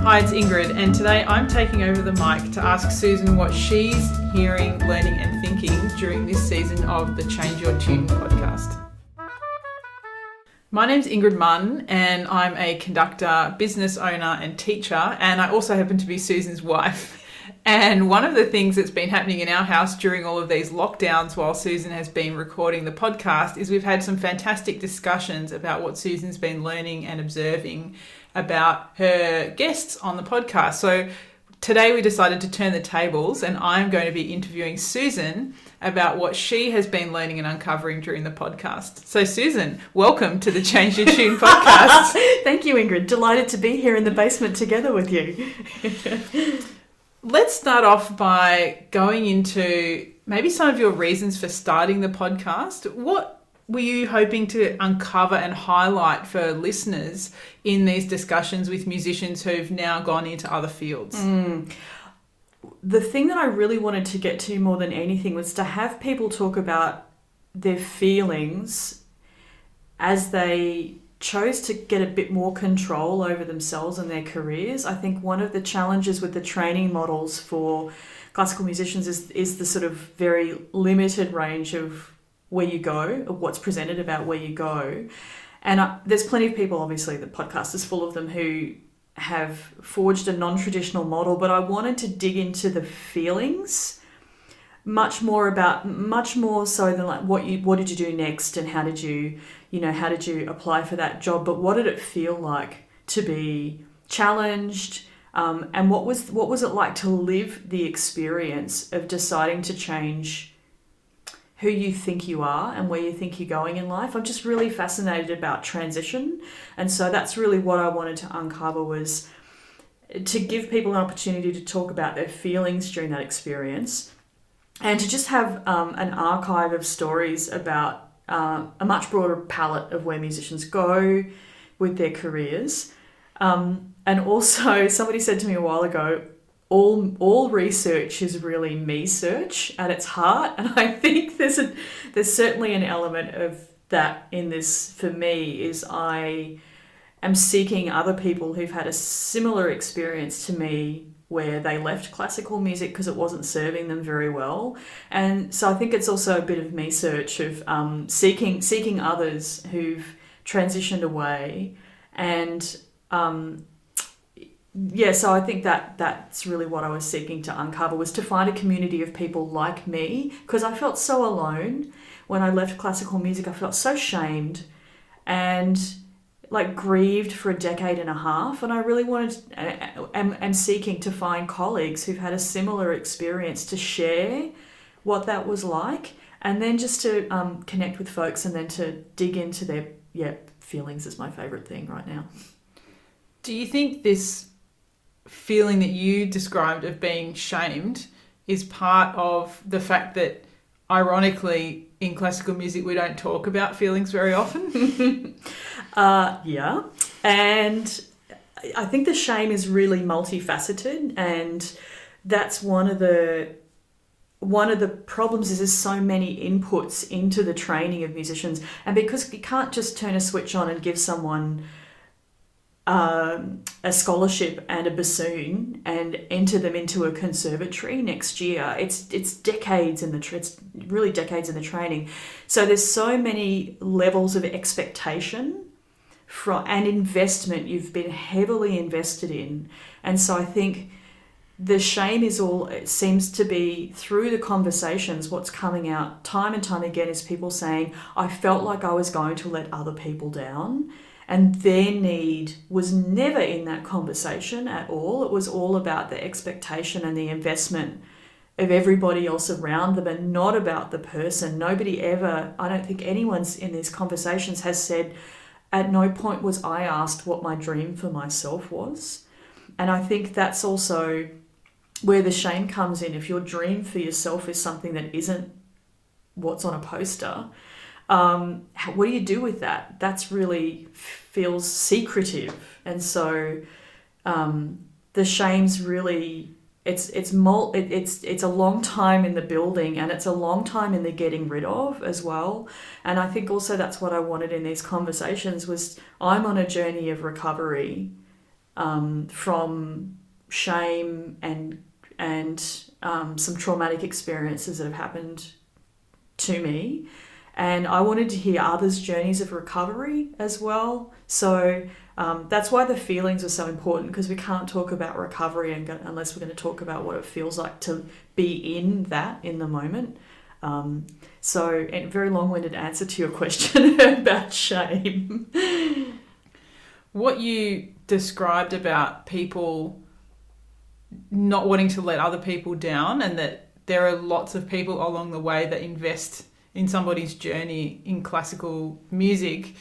Hi, it's Ingrid, and today I'm taking over the mic to ask Susan what she's hearing, learning, and thinking during this season of the Change Your Tune podcast. My name's Ingrid Munn, and I'm a conductor, business owner, and teacher, and I also happen to be Susan's wife. And one of the things that's been happening in our house during all of these lockdowns while Susan has been recording the podcast is we've had some fantastic discussions about what Susan's been learning and observing about her guests on the podcast. So today we decided to turn the tables and I'm going to be interviewing Susan about what she has been learning and uncovering during the podcast. So, Susan, welcome to the Change Your Tune podcast. Thank you, Ingrid. Delighted to be here in the basement together with you. Let's start off by going into maybe some of your reasons for starting the podcast. What were you hoping to uncover and highlight for listeners in these discussions with musicians who've now gone into other fields? Mm. The thing that I really wanted to get to more than anything was to have people talk about their feelings as they chose to get a bit more control over themselves and their careers. I think one of the challenges with the training models for classical musicians is, is the sort of very limited range of where you go, or what's presented about where you go. And I, there's plenty of people, obviously, the podcast is full of them who have forged a non-traditional model, but I wanted to dig into the feelings much more about much more so than like what you what did you do next and how did you you know how did you apply for that job but what did it feel like to be challenged um, and what was what was it like to live the experience of deciding to change who you think you are and where you think you're going in life. I'm just really fascinated about transition. And so that's really what I wanted to uncover was to give people an opportunity to talk about their feelings during that experience and to just have um, an archive of stories about uh, a much broader palette of where musicians go with their careers. Um, and also, somebody said to me a while ago, all all research is really me search at its heart and i think there's a there's certainly an element of that in this for me is i am seeking other people who've had a similar experience to me where they left classical music because it wasn't serving them very well and so i think it's also a bit of me search of um, seeking seeking others who've transitioned away and um, yeah, so I think that that's really what I was seeking to uncover was to find a community of people like me because I felt so alone when I left classical music. I felt so shamed and like grieved for a decade and a half and I really wanted am, am seeking to find colleagues who've had a similar experience to share what that was like and then just to um, connect with folks and then to dig into their yeah feelings is my favorite thing right now. Do you think this feeling that you described of being shamed is part of the fact that ironically in classical music we don't talk about feelings very often. Uh, yeah. And i think the shame is really multifaceted and that's one of the one of the problems is there's so many inputs into the training of musicians. And because you can't just turn a switch on and give someone um, a scholarship and a bassoon and enter them into a conservatory next year. It's it's decades in the tra- it's really decades in the training. So there's so many levels of expectation from and investment you've been heavily invested in, and so I think the shame is all it seems to be through the conversations what's coming out time and time again is people saying i felt like i was going to let other people down and their need was never in that conversation at all. It was all about the expectation and the investment of everybody else around them and not about the person. Nobody ever, I don't think anyone's in these conversations has said, at no point was I asked what my dream for myself was. And I think that's also where the shame comes in. If your dream for yourself is something that isn't what's on a poster, um, what do you do with that? That's really feels secretive, and so um, the shame's really it's it's mul- it, it's it's a long time in the building and it's a long time in the getting rid of as well. And i think also that's what i wanted in these conversations was i'm on a journey of recovery um, from shame and and um, some traumatic experiences that have happened to me and i wanted to hear others journeys of recovery as well so um, that's why the feelings are so important because we can't talk about recovery unless we're going to talk about what it feels like to be in that in the moment. Um, so, a very long winded answer to your question about shame. What you described about people not wanting to let other people down, and that there are lots of people along the way that invest in somebody's journey in classical music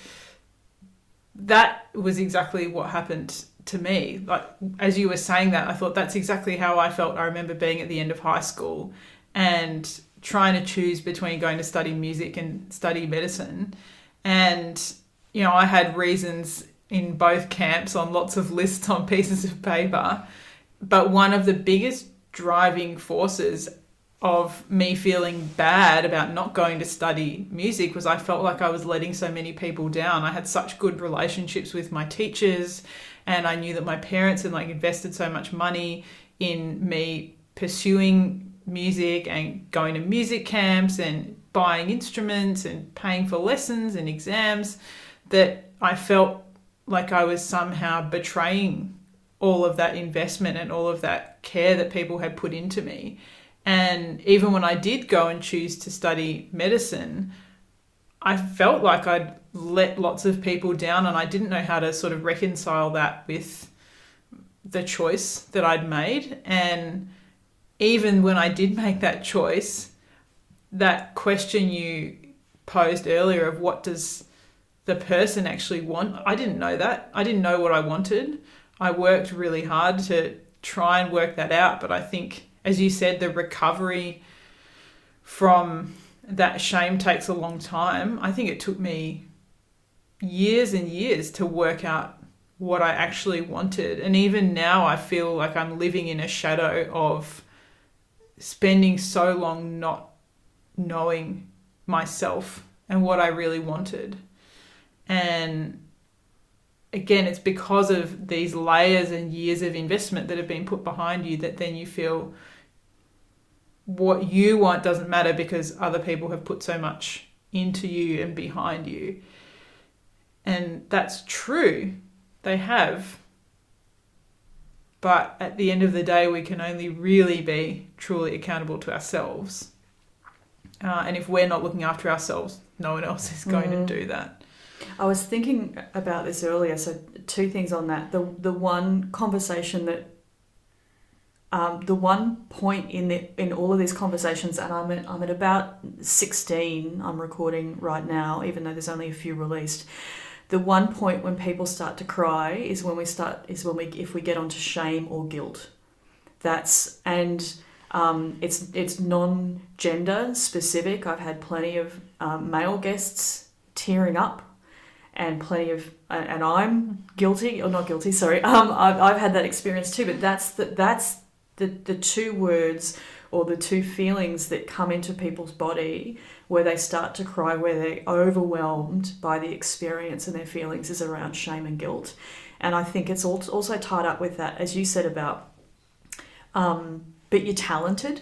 that was exactly what happened to me. Like as you were saying that, I thought that's exactly how I felt. I remember being at the end of high school and trying to choose between going to study music and study medicine. And you know, I had reasons in both camps on lots of lists on pieces of paper. But one of the biggest driving forces of me feeling bad about not going to study music was I felt like I was letting so many people down. I had such good relationships with my teachers and I knew that my parents had like invested so much money in me pursuing music and going to music camps and buying instruments and paying for lessons and exams that I felt like I was somehow betraying all of that investment and all of that care that people had put into me. And even when I did go and choose to study medicine, I felt like I'd let lots of people down and I didn't know how to sort of reconcile that with the choice that I'd made. And even when I did make that choice, that question you posed earlier of what does the person actually want, I didn't know that. I didn't know what I wanted. I worked really hard to try and work that out, but I think as you said, the recovery from that shame takes a long time. I think it took me years and years to work out what I actually wanted. And even now, I feel like I'm living in a shadow of spending so long not knowing myself and what I really wanted. And again, it's because of these layers and years of investment that have been put behind you that then you feel what you want doesn't matter because other people have put so much into you and behind you. And that's true. They have. But at the end of the day, we can only really be truly accountable to ourselves. Uh, and if we're not looking after ourselves, no one else is going mm. to do that. I was thinking about this earlier. So, two things on that. The, the one conversation that um, the one point in the in all of these conversations, and I'm at, I'm at about 16. I'm recording right now, even though there's only a few released. The one point when people start to cry is when we start is when we if we get onto shame or guilt. That's and um, it's it's non-gender specific. I've had plenty of um, male guests tearing up, and plenty of and I'm guilty or not guilty. Sorry, um, I've, I've had that experience too. But that's the, that's the, the two words or the two feelings that come into people's body where they start to cry, where they're overwhelmed by the experience and their feelings is around shame and guilt. And I think it's also tied up with that, as you said about, um, but you're talented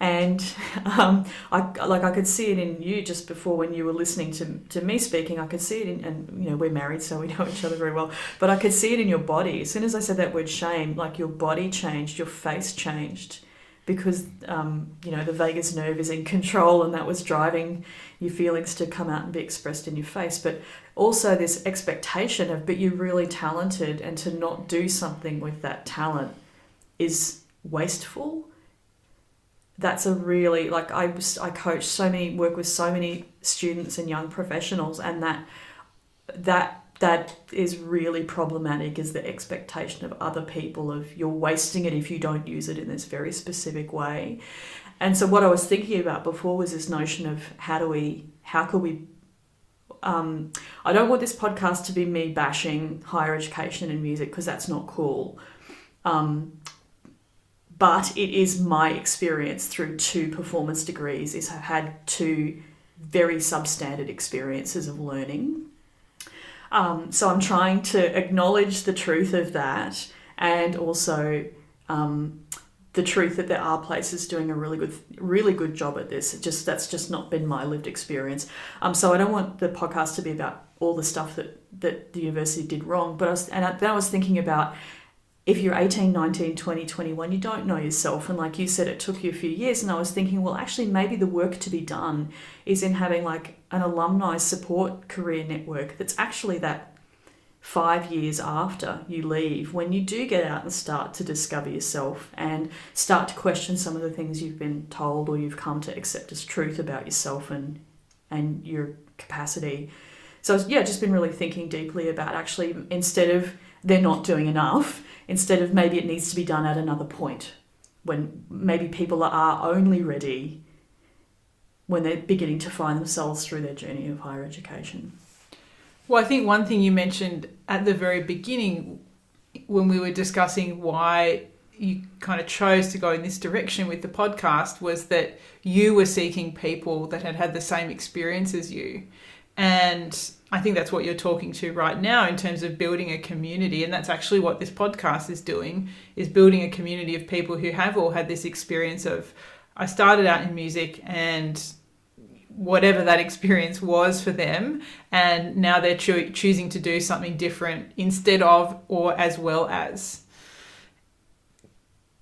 and um, I like I could see it in you just before when you were listening to, to me speaking. I could see it in, and you know we're married, so we know each other very well. But I could see it in your body as soon as I said that word shame. Like your body changed, your face changed, because um, you know the vagus nerve is in control, and that was driving your feelings to come out and be expressed in your face. But also this expectation of, but you're really talented, and to not do something with that talent is wasteful that's a really like I I coach so many work with so many students and young professionals and that that that is really problematic is the expectation of other people of you're wasting it if you don't use it in this very specific way. And so what I was thinking about before was this notion of how do we how could we um, I don't want this podcast to be me bashing higher education and music because that's not cool. Um, but it is my experience through two performance degrees is I've had two very substandard experiences of learning. Um, so I'm trying to acknowledge the truth of that and also um, the truth that there are places doing a really good, really good job at this. It just that's just not been my lived experience. Um, so I don't want the podcast to be about all the stuff that that the university did wrong. But I was, and I, then I was thinking about if you're 18, 19, 20, 21, you don't know yourself. And like you said, it took you a few years. And I was thinking, well, actually, maybe the work to be done is in having like an alumni support career network that's actually that five years after you leave, when you do get out and start to discover yourself and start to question some of the things you've been told or you've come to accept as truth about yourself and and your capacity. So yeah, just been really thinking deeply about actually instead of they're not doing enough, instead of maybe it needs to be done at another point when maybe people are only ready when they're beginning to find themselves through their journey of higher education. Well, I think one thing you mentioned at the very beginning when we were discussing why you kind of chose to go in this direction with the podcast was that you were seeking people that had had the same experience as you. And I think that's what you're talking to right now in terms of building a community. And that's actually what this podcast is doing is building a community of people who have all had this experience of I started out in music and whatever that experience was for them and now they're cho- choosing to do something different instead of or as well as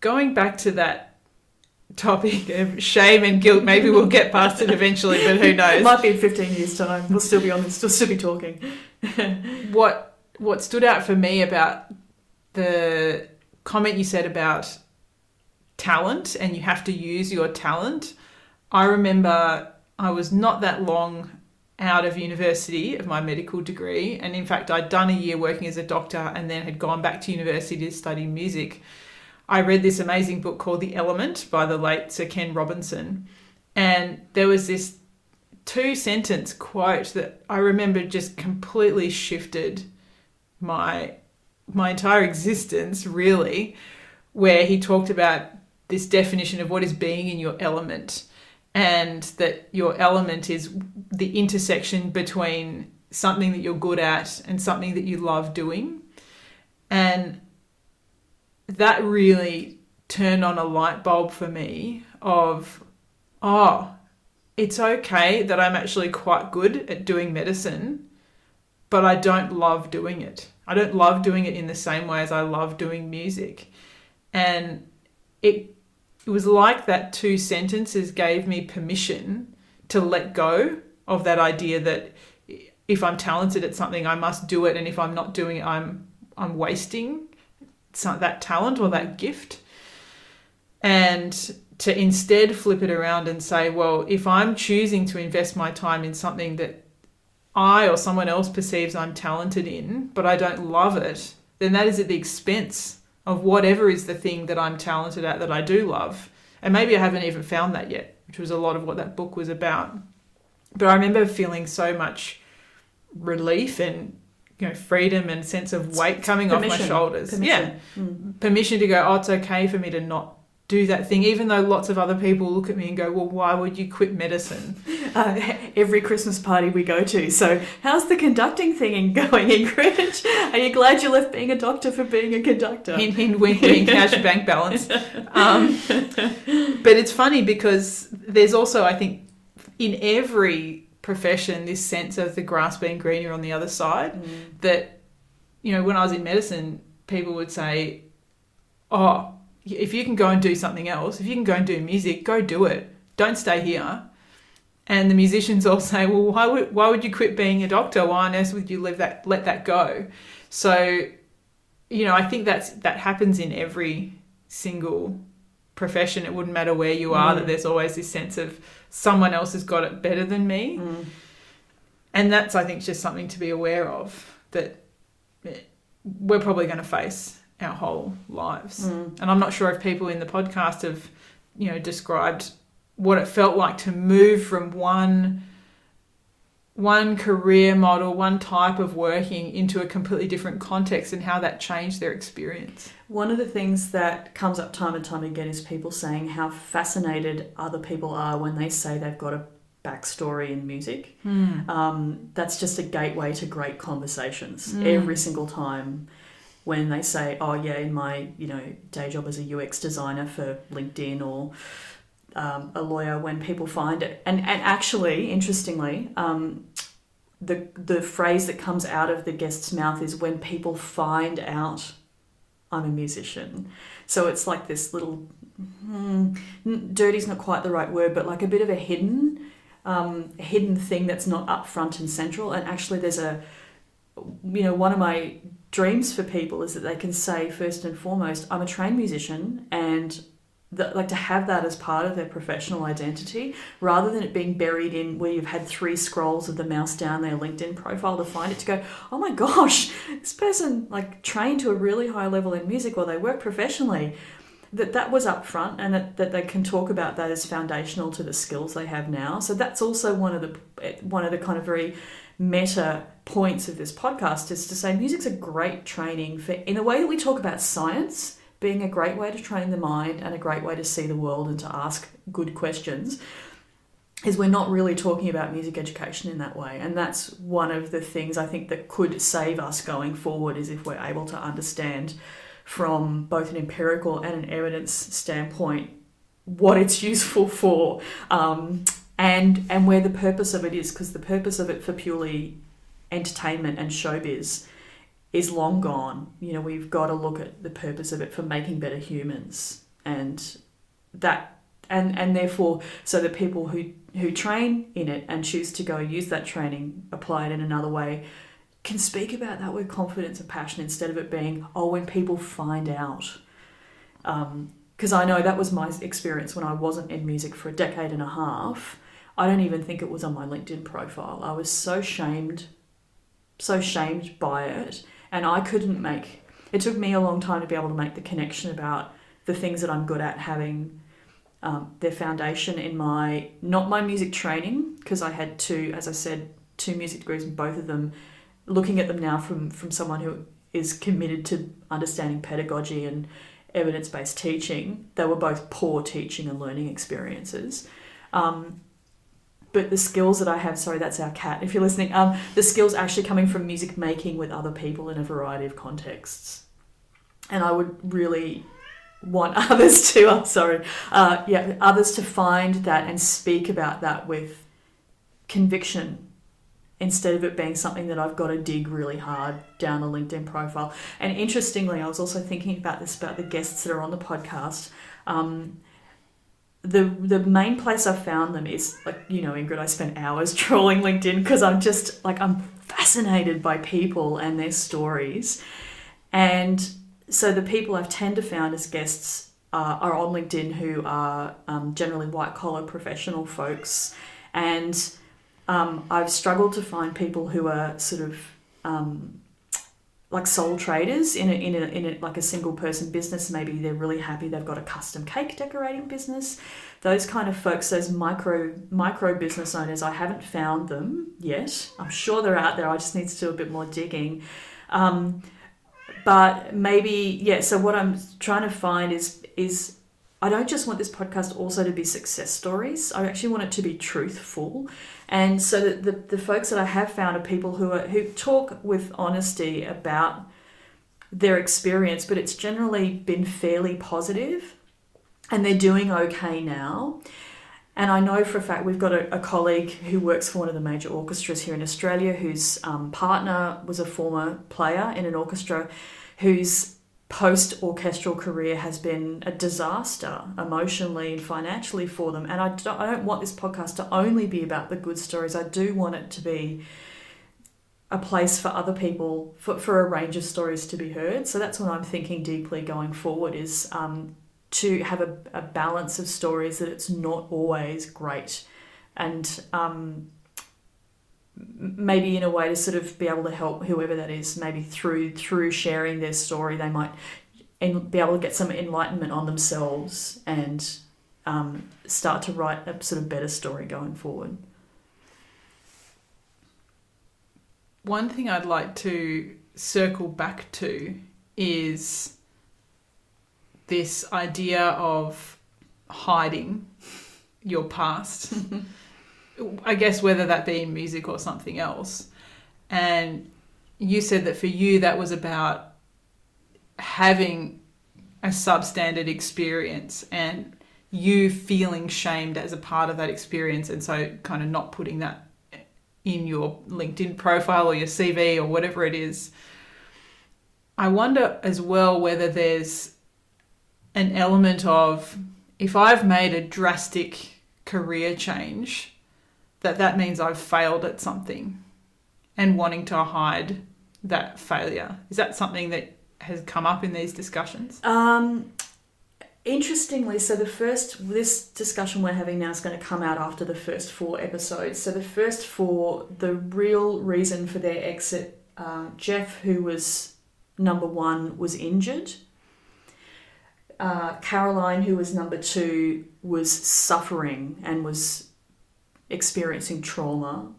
going back to that topic of shame and guilt maybe we'll get past it eventually but who knows It might be in 15 years time we'll still be on this we'll still be talking what what stood out for me about the comment you said about talent and you have to use your talent i remember I was not that long out of university of my medical degree. And in fact, I'd done a year working as a doctor and then had gone back to university to study music. I read this amazing book called The Element by the late Sir Ken Robinson. And there was this two sentence quote that I remember just completely shifted my my entire existence really where he talked about this definition of what is being in your element and that your element is the intersection between something that you're good at and something that you love doing. And that really turned on a light bulb for me of, oh, it's okay that I'm actually quite good at doing medicine, but I don't love doing it. I don't love doing it in the same way as I love doing music. And it it was like that two sentences gave me permission to let go of that idea that if I'm talented at something, I must do it, and if I'm not doing it, I'm I'm wasting that talent or that gift. And to instead flip it around and say, well, if I'm choosing to invest my time in something that I or someone else perceives I'm talented in, but I don't love it, then that is at the expense of whatever is the thing that I'm talented at that I do love. And maybe I haven't even found that yet, which was a lot of what that book was about. But I remember feeling so much relief and you know freedom and sense of weight coming permission. off my shoulders. Permission. Yeah, mm. permission to go. Oh, it's okay for me to not do that thing, even though lots of other people look at me and go, Well, why would you quit medicine? Uh, every Christmas party we go to. So, how's the conducting thing going, in Ingrid? Are you glad you left being a doctor for being a conductor? Hint, hint, wink, wink, your bank balance? Um, but it's funny because there's also, I think, in every profession, this sense of the grass being greener on the other side. Mm. That, you know, when I was in medicine, people would say, Oh, if you can go and do something else, if you can go and do music, go do it. Don't stay here. And the musicians all say, well, why would why would you quit being a doctor? Why on earth would you let that let that go? So, you know, I think that's that happens in every single profession. It wouldn't matter where you are, mm. that there's always this sense of someone else has got it better than me. Mm. And that's I think just something to be aware of that we're probably going to face our whole lives. Mm. And I'm not sure if people in the podcast have, you know, described what it felt like to move from one one career model, one type of working into a completely different context and how that changed their experience. One of the things that comes up time and time again is people saying how fascinated other people are when they say they've got a backstory in music. Hmm. Um, that's just a gateway to great conversations Mm. every single time when they say, "Oh yeah, in my you know day job as a UX designer for LinkedIn or um, a lawyer," when people find it, and and actually, interestingly, um, the the phrase that comes out of the guest's mouth is when people find out I'm a musician. So it's like this little hmm, dirty's not quite the right word, but like a bit of a hidden um, hidden thing that's not up front and central. And actually, there's a you know one of my dreams for people is that they can say first and foremost, I'm a trained musician and. That, like to have that as part of their professional identity rather than it being buried in where you've had three scrolls of the mouse down their LinkedIn profile to find it to go, oh my gosh, this person like trained to a really high level in music or they work professionally. That that was up front and that, that they can talk about that as foundational to the skills they have now. So that's also one of the one of the kind of very meta points of this podcast is to say music's a great training for in the way that we talk about science being a great way to train the mind and a great way to see the world and to ask good questions is we're not really talking about music education in that way. And that's one of the things i think that could save us going forward is if we're able to understand from both an empirical and an evidence standpoint what it's useful for um, and and where the purpose of it is because the purpose of it for purely entertainment and showbiz is long gone you know we've got to look at the purpose of it for making better humans and that and and therefore so that people who who train in it and choose to go use that training apply it in another way can speak about that with confidence and passion instead of it being oh when people find out um, because I know that was my experience when I wasn't in music for a decade and a half. I don't even think it was on my LinkedIn profile. I was so shamed, so shamed by it, and I couldn't make. It took me a long time to be able to make the connection about the things that I'm good at having um, their foundation in my not my music training because I had two, as I said, two music degrees and both of them. Looking at them now from from someone who is committed to understanding pedagogy and evidence based teaching, they were both poor teaching and learning experiences. Um, but the skills that I have, sorry, that's our cat if you're listening, um, the skills actually coming from music making with other people in a variety of contexts. And I would really want others to, I'm sorry, uh, yeah, others to find that and speak about that with conviction instead of it being something that I've got to dig really hard down a LinkedIn profile. And interestingly, I was also thinking about this about the guests that are on the podcast. Um, the the main place I found them is like you know Ingrid. I spent hours trolling LinkedIn because I'm just like I'm fascinated by people and their stories, and so the people I've tend to found as guests uh, are on LinkedIn who are um, generally white collar professional folks, and um, I've struggled to find people who are sort of um, like sole traders in a, in a, in a, like a single person business. Maybe they're really happy they've got a custom cake decorating business. Those kind of folks, those micro micro business owners, I haven't found them yet. I'm sure they're out there. I just need to do a bit more digging. Um, but maybe yeah. So what I'm trying to find is is I don't just want this podcast also to be success stories. I actually want it to be truthful. And so that the, the folks that I have found are people who are who talk with honesty about their experience, but it's generally been fairly positive and they're doing okay now. And I know for a fact we've got a, a colleague who works for one of the major orchestras here in Australia whose um, partner was a former player in an orchestra whose post orchestral career has been a disaster emotionally and financially for them. And I don't, I don't want this podcast to only be about the good stories. I do want it to be a place for other people, for, for a range of stories to be heard. So that's what I'm thinking deeply going forward is um, to have a, a balance of stories that it's not always great. And um, maybe in a way to sort of be able to help whoever that is maybe through through sharing their story they might and be able to get some enlightenment on themselves and um, start to write a sort of better story going forward one thing I'd like to circle back to is this idea of hiding your past. I guess whether that be in music or something else. And you said that for you that was about having a substandard experience and you feeling shamed as a part of that experience and so kind of not putting that in your LinkedIn profile or your CV or whatever it is. I wonder as well whether there's an element of if I've made a drastic career change, that that means I've failed at something and wanting to hide that failure. Is that something that has come up in these discussions? Um, interestingly, so the first, this discussion we're having now is going to come out after the first four episodes. So the first four, the real reason for their exit, uh, Jeff, who was number one, was injured. Uh, Caroline, who was number two, was suffering and was experiencing trauma.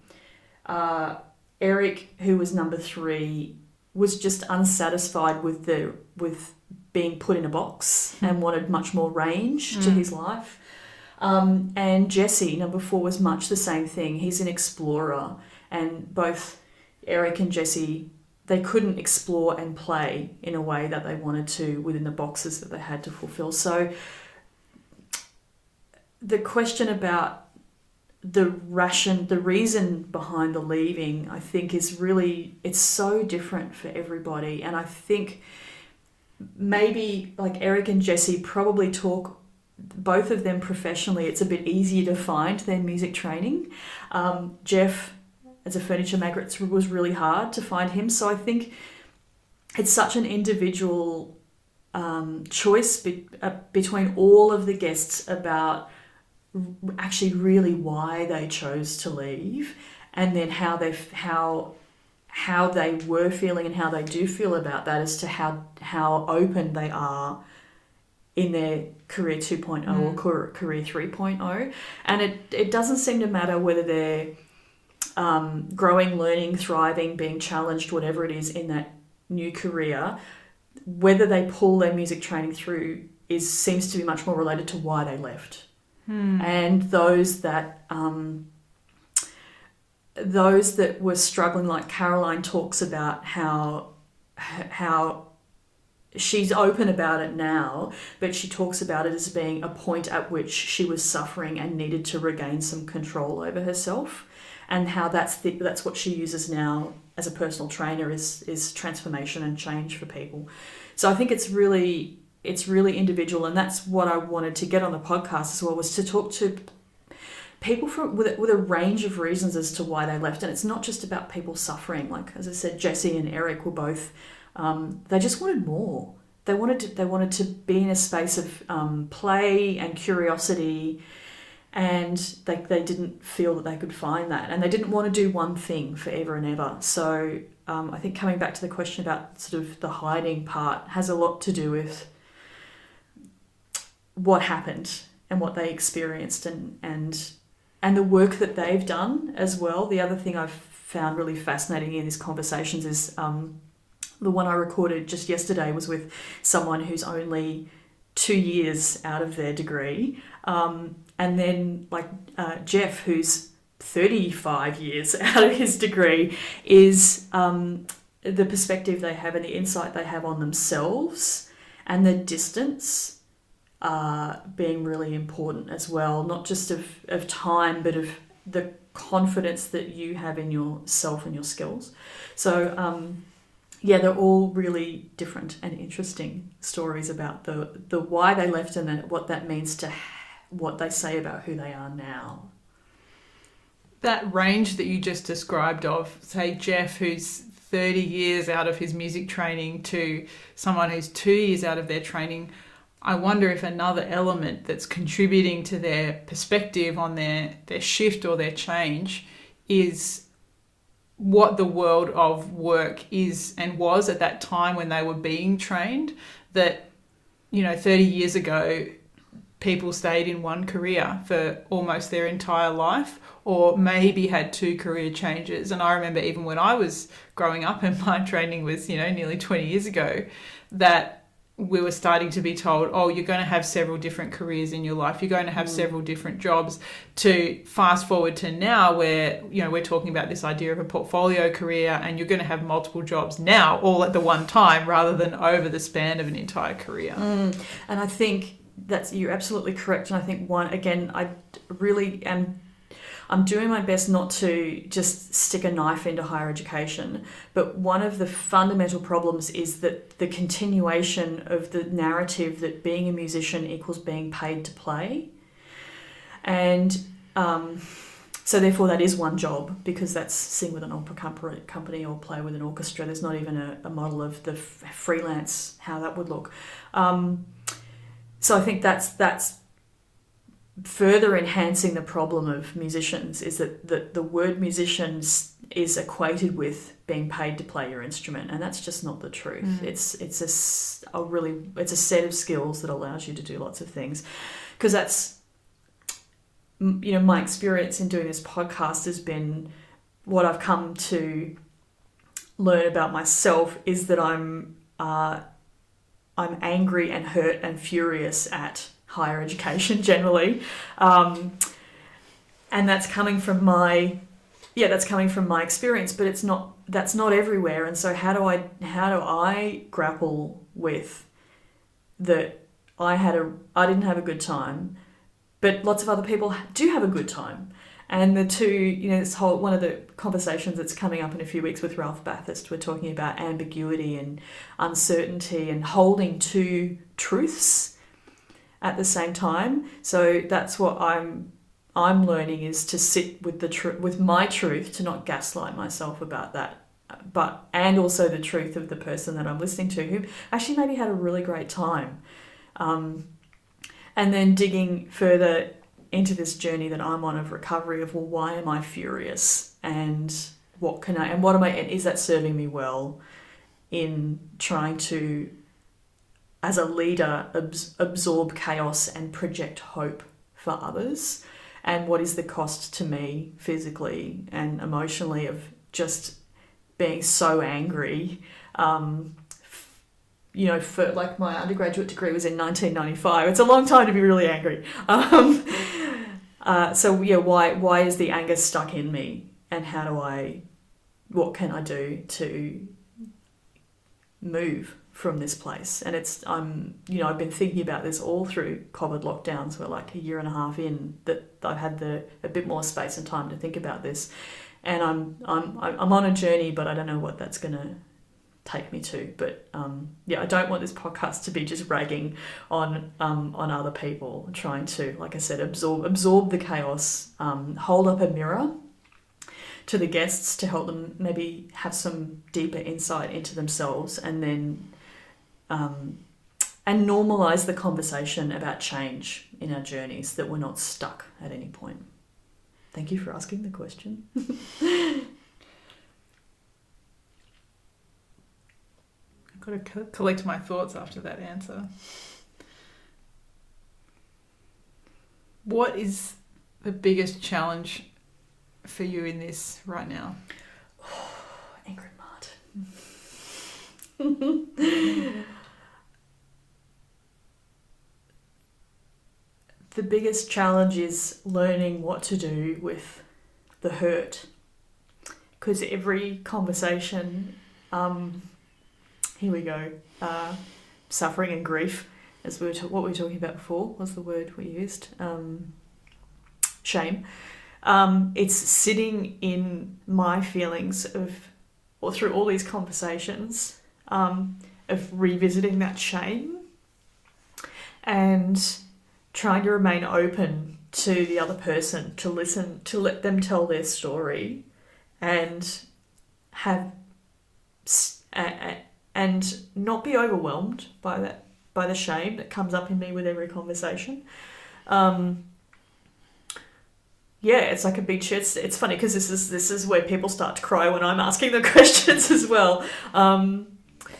Uh, Eric, who was number three, was just unsatisfied with the with being put in a box and wanted much more range to his life. Um, and Jesse, number four, was much the same thing. He's an explorer, and both Eric and Jesse they couldn't explore and play in a way that they wanted to within the boxes that they had to fulfill. So the question about the ration the reason behind the leaving I think is really it's so different for everybody. And I think maybe like Eric and Jesse probably talk both of them professionally it's a bit easier to find their music training. Um, Jeff as a furniture maker it was really hard to find him. So I think it's such an individual um, choice be- uh, between all of the guests about actually really why they chose to leave and then how they how how they were feeling and how they do feel about that as to how how open they are in their career 2.0 Mm. or career, career 3.0 and it, it doesn't seem to matter whether they're um, growing learning thriving being challenged whatever it is in that new career whether they pull their music training through is seems to be much more related to why they left and those that um, those that were struggling like caroline talks about how how she's open about it now but she talks about it as being a point at which she was suffering and needed to regain some control over herself and how that's the, that's what she uses now as a personal trainer is is transformation and change for people. So i think it's really it's really individual and that's what i wanted to get on the podcast as well was to talk to people from with, with a range of reasons as to why they left. And it's not just about people suffering. Like as i said jesse and eric were both um, they just wanted more. They wanted to, they wanted to be in a space of um, play and curiosity and they, they didn't feel that they could find that. And they didn't want to do one thing forever and ever. So um, i think coming back to the question about sort of the hiding part has a lot to do with what happened and what they experienced and and and the work that they've done as well. The other thing I've found really fascinating in these conversations is um, the one I recorded just yesterday was with someone who's only two years out of their degree, um, and then like uh, Jeff, who's 35 years out of his degree, is um, the perspective they have and the insight they have on themselves and the distance uh, being really important as well, not just of, of time, but of the confidence that you have in yourself and your skills. So, um, yeah, they're all really different and interesting stories about the, the why they left and then what that means to what they say about who they are now. That range that you just described of, say, Jeff, who's 30 years out of his music training, to someone who's two years out of their training, I wonder if another element that's contributing to their perspective on their, their shift or their change is what the world of work is and was at that time when they were being trained. That, you know, 30 years ago, people stayed in one career for almost their entire life or maybe had two career changes and i remember even when i was growing up and my training was you know nearly 20 years ago that we were starting to be told, oh, you're going to have several different careers in your life. You're going to have mm. several different jobs. To fast forward to now, where you know we're talking about this idea of a portfolio career, and you're going to have multiple jobs now, all at the one time, rather than over the span of an entire career. Mm. And I think that's you're absolutely correct. And I think one again, I really am I'm doing my best not to just stick a knife into higher education. But one of the fundamental problems is that the continuation of the narrative that being a musician equals being paid to play. And um, so, therefore, that is one job because that's sing with an opera company or play with an orchestra. There's not even a, a model of the freelance, how that would look. Um, so, I think that's that's further enhancing the problem of musicians is that the, the word musicians is equated with being paid to play your instrument and that's just not the truth mm. it's it's a, a really it's a set of skills that allows you to do lots of things because that's you know my experience in doing this podcast has been what i've come to learn about myself is that i'm uh, i'm angry and hurt and furious at higher education generally. Um, and that's coming from my yeah that's coming from my experience but it's not that's not everywhere and so how do i how do i grapple with that i had a i didn't have a good time but lots of other people do have a good time and the two you know this whole one of the conversations that's coming up in a few weeks with ralph bathurst we're talking about ambiguity and uncertainty and holding two truths at the same time. So that's what I'm I'm learning is to sit with the truth with my truth to not gaslight myself about that. But and also the truth of the person that I'm listening to who actually maybe had a really great time. Um, and then digging further into this journey that I'm on of recovery of well why am I furious? And what can I and what am I and is that serving me well in trying to as a leader, abs- absorb chaos and project hope for others? And what is the cost to me physically and emotionally of just being so angry? Um, you know, for like my undergraduate degree was in 1995. It's a long time to be really angry. Um, uh, so yeah, why why is the anger stuck in me, and how do I, what can I do to move from this place. And it's I'm you know I've been thinking about this all through COVID lockdowns. We're like a year and a half in that I've had the a bit more space and time to think about this. And I'm I'm I'm on a journey, but I don't know what that's to take me to. But um, yeah, I don't want this podcast to be just ragging on um, on other people, trying to, like I said, absorb absorb the chaos, um, hold up a mirror to the guests to help them maybe have some deeper insight into themselves, and then um, and normalize the conversation about change in our journeys that we're not stuck at any point. Thank you for asking the question. I've got to collect my thoughts after that answer. What is the biggest challenge for you in this right now? Martin. The biggest challenge is learning what to do with the hurt. Because every conversation, um, here we go, uh, suffering and grief, as we were ta- what we were talking about before, was the word we used, um, shame. Um, it's sitting in my feelings of, or through all these conversations, um, of revisiting that shame and trying to remain open to the other person, to listen, to let them tell their story, and have and not be overwhelmed by that by the shame that comes up in me with every conversation. Um, yeah, it's like a big shit. It's, funny because this is this is where people start to cry when I'm asking the questions as well. Um,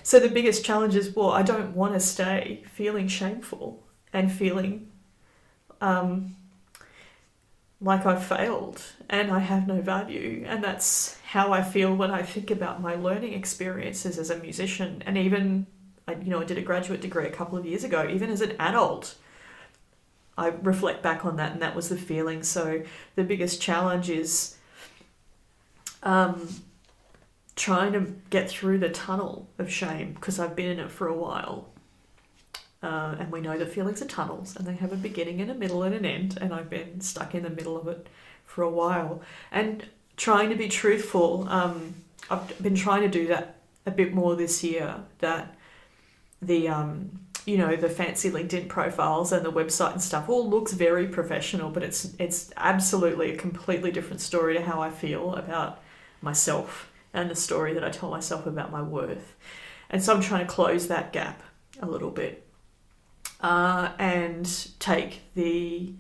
so the biggest challenge is well, I don't want to stay feeling shameful and feeling um, like I've failed and I have no value. And that's how I feel when I think about my learning experiences as a musician. And even, you know, I did a graduate degree a couple of years ago, even as an adult. I reflect back on that, and that was the feeling. So, the biggest challenge is um, trying to get through the tunnel of shame because I've been in it for a while. Uh, and we know that feelings are tunnels and they have a beginning and a middle and an end. And I've been stuck in the middle of it for a while. And trying to be truthful, um, I've been trying to do that a bit more this year. That the um, you know the fancy LinkedIn profiles and the website and stuff all looks very professional, but it's it's absolutely a completely different story to how I feel about myself and the story that I tell myself about my worth. And so I'm trying to close that gap a little bit uh, and take the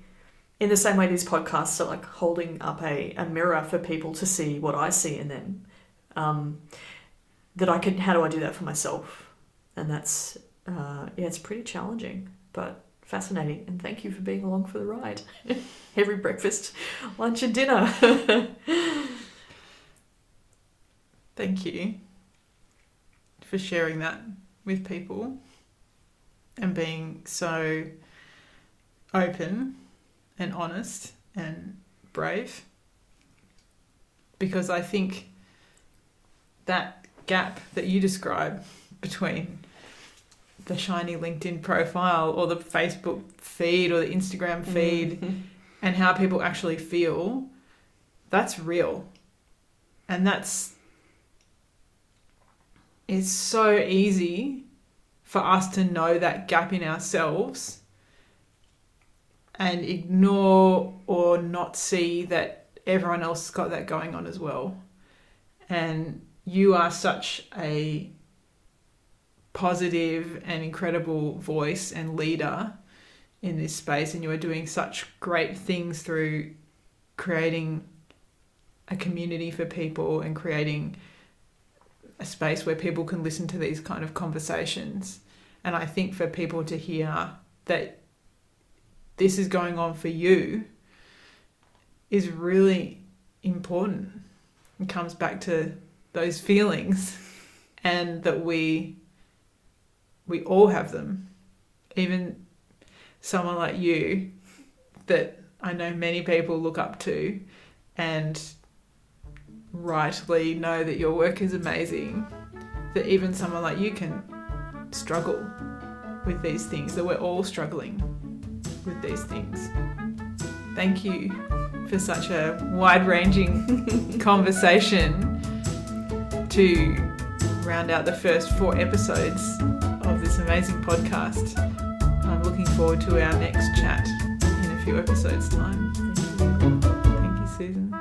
in the same way these podcasts are like holding up a, a mirror for people to see what I see in them. Um, that I can, how do I do that for myself? And that's, uh, yeah, it's pretty challenging, but fascinating. And thank you for being along for the ride. Every breakfast, lunch, and dinner. thank you for sharing that with people and being so open and honest and brave because I think that gap that you describe between the shiny LinkedIn profile or the Facebook feed or the Instagram feed mm-hmm. and how people actually feel, that's real. And that's it's so easy for us to know that gap in ourselves and ignore or not see that everyone else has got that going on as well. And you are such a positive and incredible voice and leader in this space, and you are doing such great things through creating a community for people and creating a space where people can listen to these kind of conversations. And I think for people to hear that this is going on for you is really important. It comes back to those feelings and that we we all have them. Even someone like you that I know many people look up to and rightly know that your work is amazing, that even someone like you can struggle with these things, that we're all struggling with these things. Thank you for such a wide ranging conversation to round out the first four episodes of this amazing podcast. I'm looking forward to our next chat in a few episodes' time. Thank you, Susan.